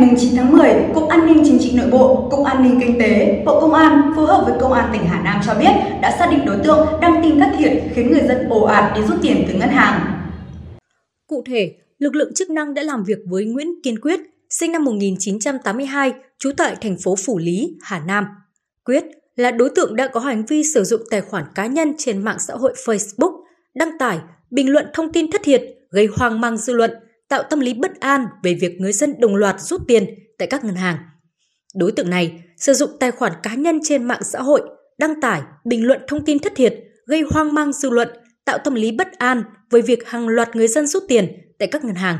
19 tháng 10, Cục An ninh Chính trị Nội bộ, Cục An ninh Kinh tế, Bộ Công an phối hợp với Công an tỉnh Hà Nam cho biết đã xác định đối tượng đăng tin thất thiệt khiến người dân ồ ạt đi rút tiền từ ngân hàng. Cụ thể, lực lượng chức năng đã làm việc với Nguyễn Kiên Quyết, sinh năm 1982, trú tại thành phố Phủ Lý, Hà Nam. Quyết là đối tượng đã có hành vi sử dụng tài khoản cá nhân trên mạng xã hội Facebook, đăng tải, bình luận thông tin thất thiệt, gây hoang mang dư luận – tạo tâm lý bất an về việc người dân đồng loạt rút tiền tại các ngân hàng. Đối tượng này sử dụng tài khoản cá nhân trên mạng xã hội, đăng tải, bình luận thông tin thất thiệt, gây hoang mang dư luận, tạo tâm lý bất an với việc hàng loạt người dân rút tiền tại các ngân hàng.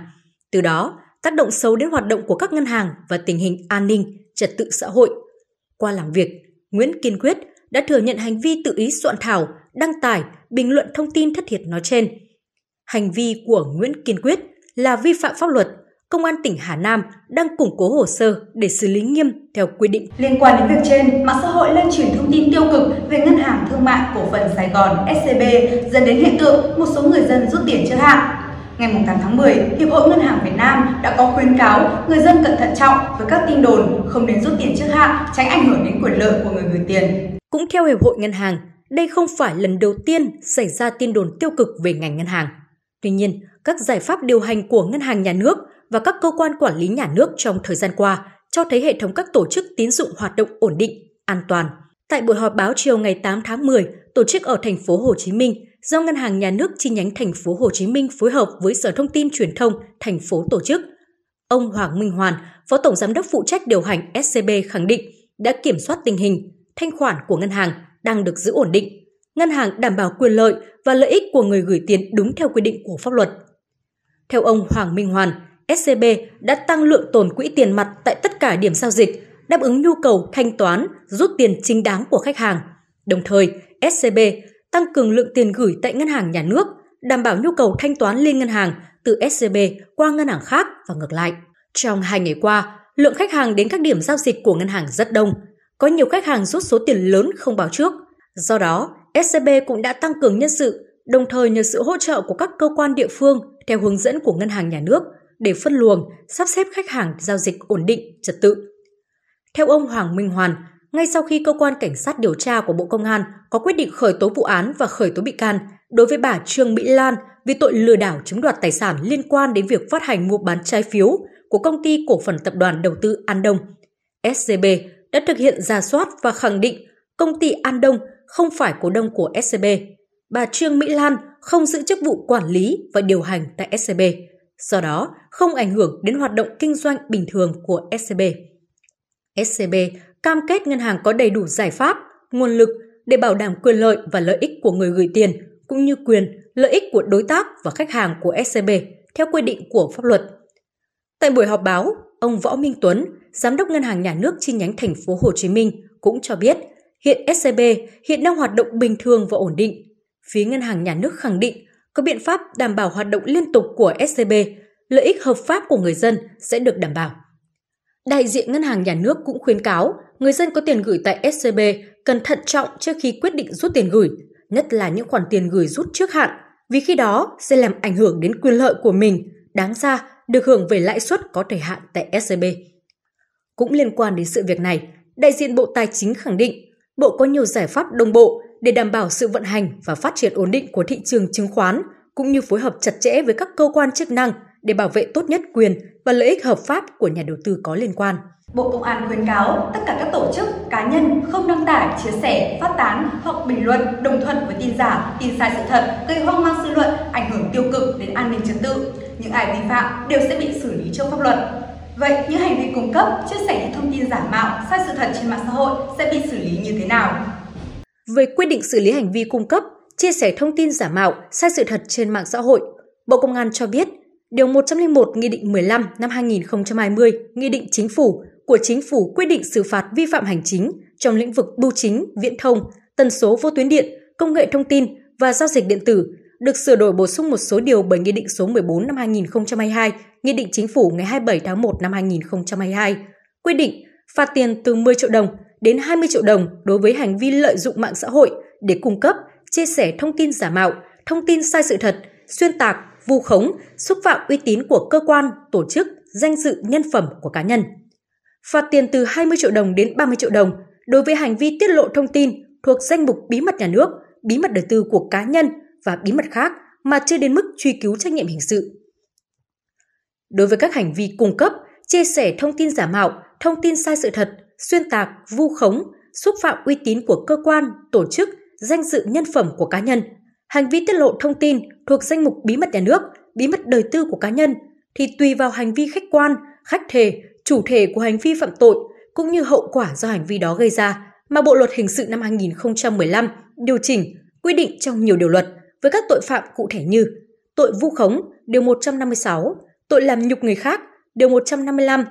Từ đó, tác động xấu đến hoạt động của các ngân hàng và tình hình an ninh, trật tự xã hội. Qua làm việc, Nguyễn Kiên Quyết đã thừa nhận hành vi tự ý soạn thảo, đăng tải, bình luận thông tin thất thiệt nói trên. Hành vi của Nguyễn Kiên Quyết là vi phạm pháp luật, Công an tỉnh Hà Nam đang củng cố hồ sơ để xử lý nghiêm theo quy định. Liên quan đến việc trên, mạng xã hội lan truyền thông tin tiêu cực về ngân hàng thương mại cổ phần Sài Gòn SCB dẫn đến hiện tượng một số người dân rút tiền chưa hạn. Ngày 8 tháng 10, Hiệp hội Ngân hàng Việt Nam đã có khuyến cáo người dân cẩn thận trọng với các tin đồn không đến rút tiền trước hạn, tránh ảnh hưởng đến quyền lợi của người gửi tiền. Cũng theo Hiệp hội Ngân hàng, đây không phải lần đầu tiên xảy ra tin đồn tiêu cực về ngành ngân hàng. Tuy nhiên, các giải pháp điều hành của ngân hàng nhà nước và các cơ quan quản lý nhà nước trong thời gian qua cho thấy hệ thống các tổ chức tín dụng hoạt động ổn định, an toàn. Tại buổi họp báo chiều ngày 8 tháng 10, tổ chức ở thành phố Hồ Chí Minh do Ngân hàng Nhà nước chi nhánh thành phố Hồ Chí Minh phối hợp với Sở Thông tin Truyền thông thành phố tổ chức. Ông Hoàng Minh Hoàn, Phó Tổng Giám đốc phụ trách điều hành SCB khẳng định đã kiểm soát tình hình, thanh khoản của ngân hàng đang được giữ ổn định. Ngân hàng đảm bảo quyền lợi và lợi ích của người gửi tiền đúng theo quy định của pháp luật. Theo ông Hoàng Minh Hoàn, SCB đã tăng lượng tồn quỹ tiền mặt tại tất cả điểm giao dịch, đáp ứng nhu cầu thanh toán, rút tiền chính đáng của khách hàng. Đồng thời, SCB tăng cường lượng tiền gửi tại ngân hàng nhà nước, đảm bảo nhu cầu thanh toán liên ngân hàng từ SCB qua ngân hàng khác và ngược lại. Trong hai ngày qua, lượng khách hàng đến các điểm giao dịch của ngân hàng rất đông. Có nhiều khách hàng rút số tiền lớn không báo trước. Do đó, SCB cũng đã tăng cường nhân sự, đồng thời nhờ sự hỗ trợ của các cơ quan địa phương theo hướng dẫn của ngân hàng nhà nước để phân luồng, sắp xếp khách hàng giao dịch ổn định, trật tự. Theo ông Hoàng Minh Hoàn, ngay sau khi cơ quan cảnh sát điều tra của Bộ Công an có quyết định khởi tố vụ án và khởi tố bị can đối với bà Trương Mỹ Lan vì tội lừa đảo chiếm đoạt tài sản liên quan đến việc phát hành mua bán trái phiếu của công ty cổ phần tập đoàn đầu tư An Đông. SCB đã thực hiện ra soát và khẳng định công ty An Đông không phải cổ đông của SCB. Bà Trương Mỹ Lan không giữ chức vụ quản lý và điều hành tại SCB, do đó không ảnh hưởng đến hoạt động kinh doanh bình thường của SCB. SCB cam kết ngân hàng có đầy đủ giải pháp, nguồn lực để bảo đảm quyền lợi và lợi ích của người gửi tiền cũng như quyền, lợi ích của đối tác và khách hàng của SCB theo quy định của pháp luật. Tại buổi họp báo, ông Võ Minh Tuấn, giám đốc ngân hàng nhà nước chi nhánh thành phố Hồ Chí Minh cũng cho biết, hiện SCB hiện đang hoạt động bình thường và ổn định phía ngân hàng nhà nước khẳng định có biện pháp đảm bảo hoạt động liên tục của SCB, lợi ích hợp pháp của người dân sẽ được đảm bảo. Đại diện ngân hàng nhà nước cũng khuyến cáo người dân có tiền gửi tại SCB cần thận trọng trước khi quyết định rút tiền gửi, nhất là những khoản tiền gửi rút trước hạn, vì khi đó sẽ làm ảnh hưởng đến quyền lợi của mình, đáng ra được hưởng về lãi suất có thời hạn tại SCB. Cũng liên quan đến sự việc này, đại diện Bộ Tài chính khẳng định Bộ có nhiều giải pháp đồng bộ để đảm bảo sự vận hành và phát triển ổn định của thị trường chứng khoán, cũng như phối hợp chặt chẽ với các cơ quan chức năng để bảo vệ tốt nhất quyền và lợi ích hợp pháp của nhà đầu tư có liên quan. Bộ Công an khuyến cáo tất cả các tổ chức, cá nhân không đăng tải, chia sẻ, phát tán hoặc bình luận đồng thuận với tin giả, tin sai sự thật, gây hoang mang dư luận, ảnh hưởng tiêu cực đến an ninh trật tự. Những ai vi phạm đều sẽ bị xử lý trước pháp luật. Vậy những hành vi cung cấp, chia sẻ những thông tin giả mạo, sai sự thật trên mạng xã hội sẽ bị xử lý như thế nào? Về quyết định xử lý hành vi cung cấp, chia sẻ thông tin giả mạo, sai sự thật trên mạng xã hội, Bộ Công an cho biết, Điều 101 Nghị định 15 năm 2020, Nghị định Chính phủ của Chính phủ quyết định xử phạt vi phạm hành chính trong lĩnh vực bưu chính, viễn thông, tần số vô tuyến điện, công nghệ thông tin và giao dịch điện tử được sửa đổi bổ sung một số điều bởi Nghị định số 14 năm 2022, Nghị định Chính phủ ngày 27 tháng 1 năm 2022, quy định phạt tiền từ 10 triệu đồng đến 20 triệu đồng đối với hành vi lợi dụng mạng xã hội để cung cấp, chia sẻ thông tin giả mạo, thông tin sai sự thật, xuyên tạc, vu khống, xúc phạm uy tín của cơ quan, tổ chức, danh dự nhân phẩm của cá nhân. phạt tiền từ 20 triệu đồng đến 30 triệu đồng đối với hành vi tiết lộ thông tin thuộc danh mục bí mật nhà nước, bí mật đời tư của cá nhân và bí mật khác mà chưa đến mức truy cứu trách nhiệm hình sự. Đối với các hành vi cung cấp, chia sẻ thông tin giả mạo, thông tin sai sự thật, xuyên tạc, vu khống, xúc phạm uy tín của cơ quan, tổ chức, danh dự nhân phẩm của cá nhân, hành vi tiết lộ thông tin thuộc danh mục bí mật nhà nước, bí mật đời tư của cá nhân thì tùy vào hành vi khách quan, khách thể, chủ thể của hành vi phạm tội cũng như hậu quả do hành vi đó gây ra mà Bộ luật hình sự năm 2015 điều chỉnh quy định trong nhiều điều luật với các tội phạm cụ thể như tội vu khống điều 156, tội làm nhục người khác điều 155,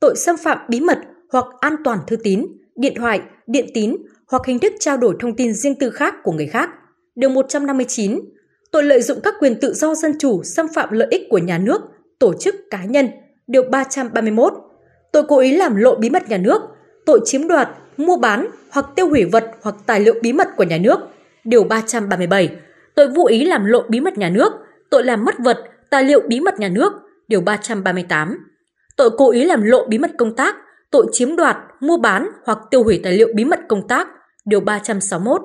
tội xâm phạm bí mật hoặc an toàn thư tín, điện thoại, điện tín hoặc hình thức trao đổi thông tin riêng tư khác của người khác. Điều 159, tội lợi dụng các quyền tự do dân chủ xâm phạm lợi ích của nhà nước, tổ chức cá nhân. Điều 331, tội cố ý làm lộ bí mật nhà nước, tội chiếm đoạt, mua bán hoặc tiêu hủy vật hoặc tài liệu bí mật của nhà nước. Điều 337, tội vô ý làm lộ bí mật nhà nước, tội làm mất vật, tài liệu bí mật nhà nước. Điều 338, tội cố ý làm lộ bí mật công tác, tội chiếm đoạt, mua bán hoặc tiêu hủy tài liệu bí mật công tác, điều 361.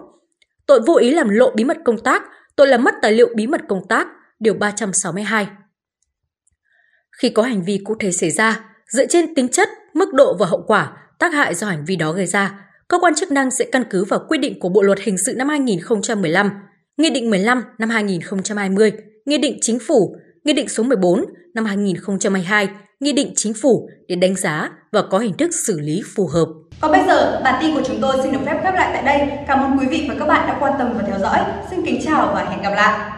Tội vô ý làm lộ bí mật công tác, tội làm mất tài liệu bí mật công tác, điều 362. Khi có hành vi cụ thể xảy ra, dựa trên tính chất, mức độ và hậu quả, tác hại do hành vi đó gây ra, cơ quan chức năng sẽ căn cứ vào quy định của Bộ luật hình sự năm 2015, Nghị định 15 năm 2020, Nghị định Chính phủ, Nghị định số 14 năm 2022, Nghị định Chính phủ để đánh giá và có hình thức xử lý phù hợp. Còn bây giờ, bản tin của chúng tôi xin được phép khép lại tại đây. Cảm ơn quý vị và các bạn đã quan tâm và theo dõi. Xin kính chào và hẹn gặp lại.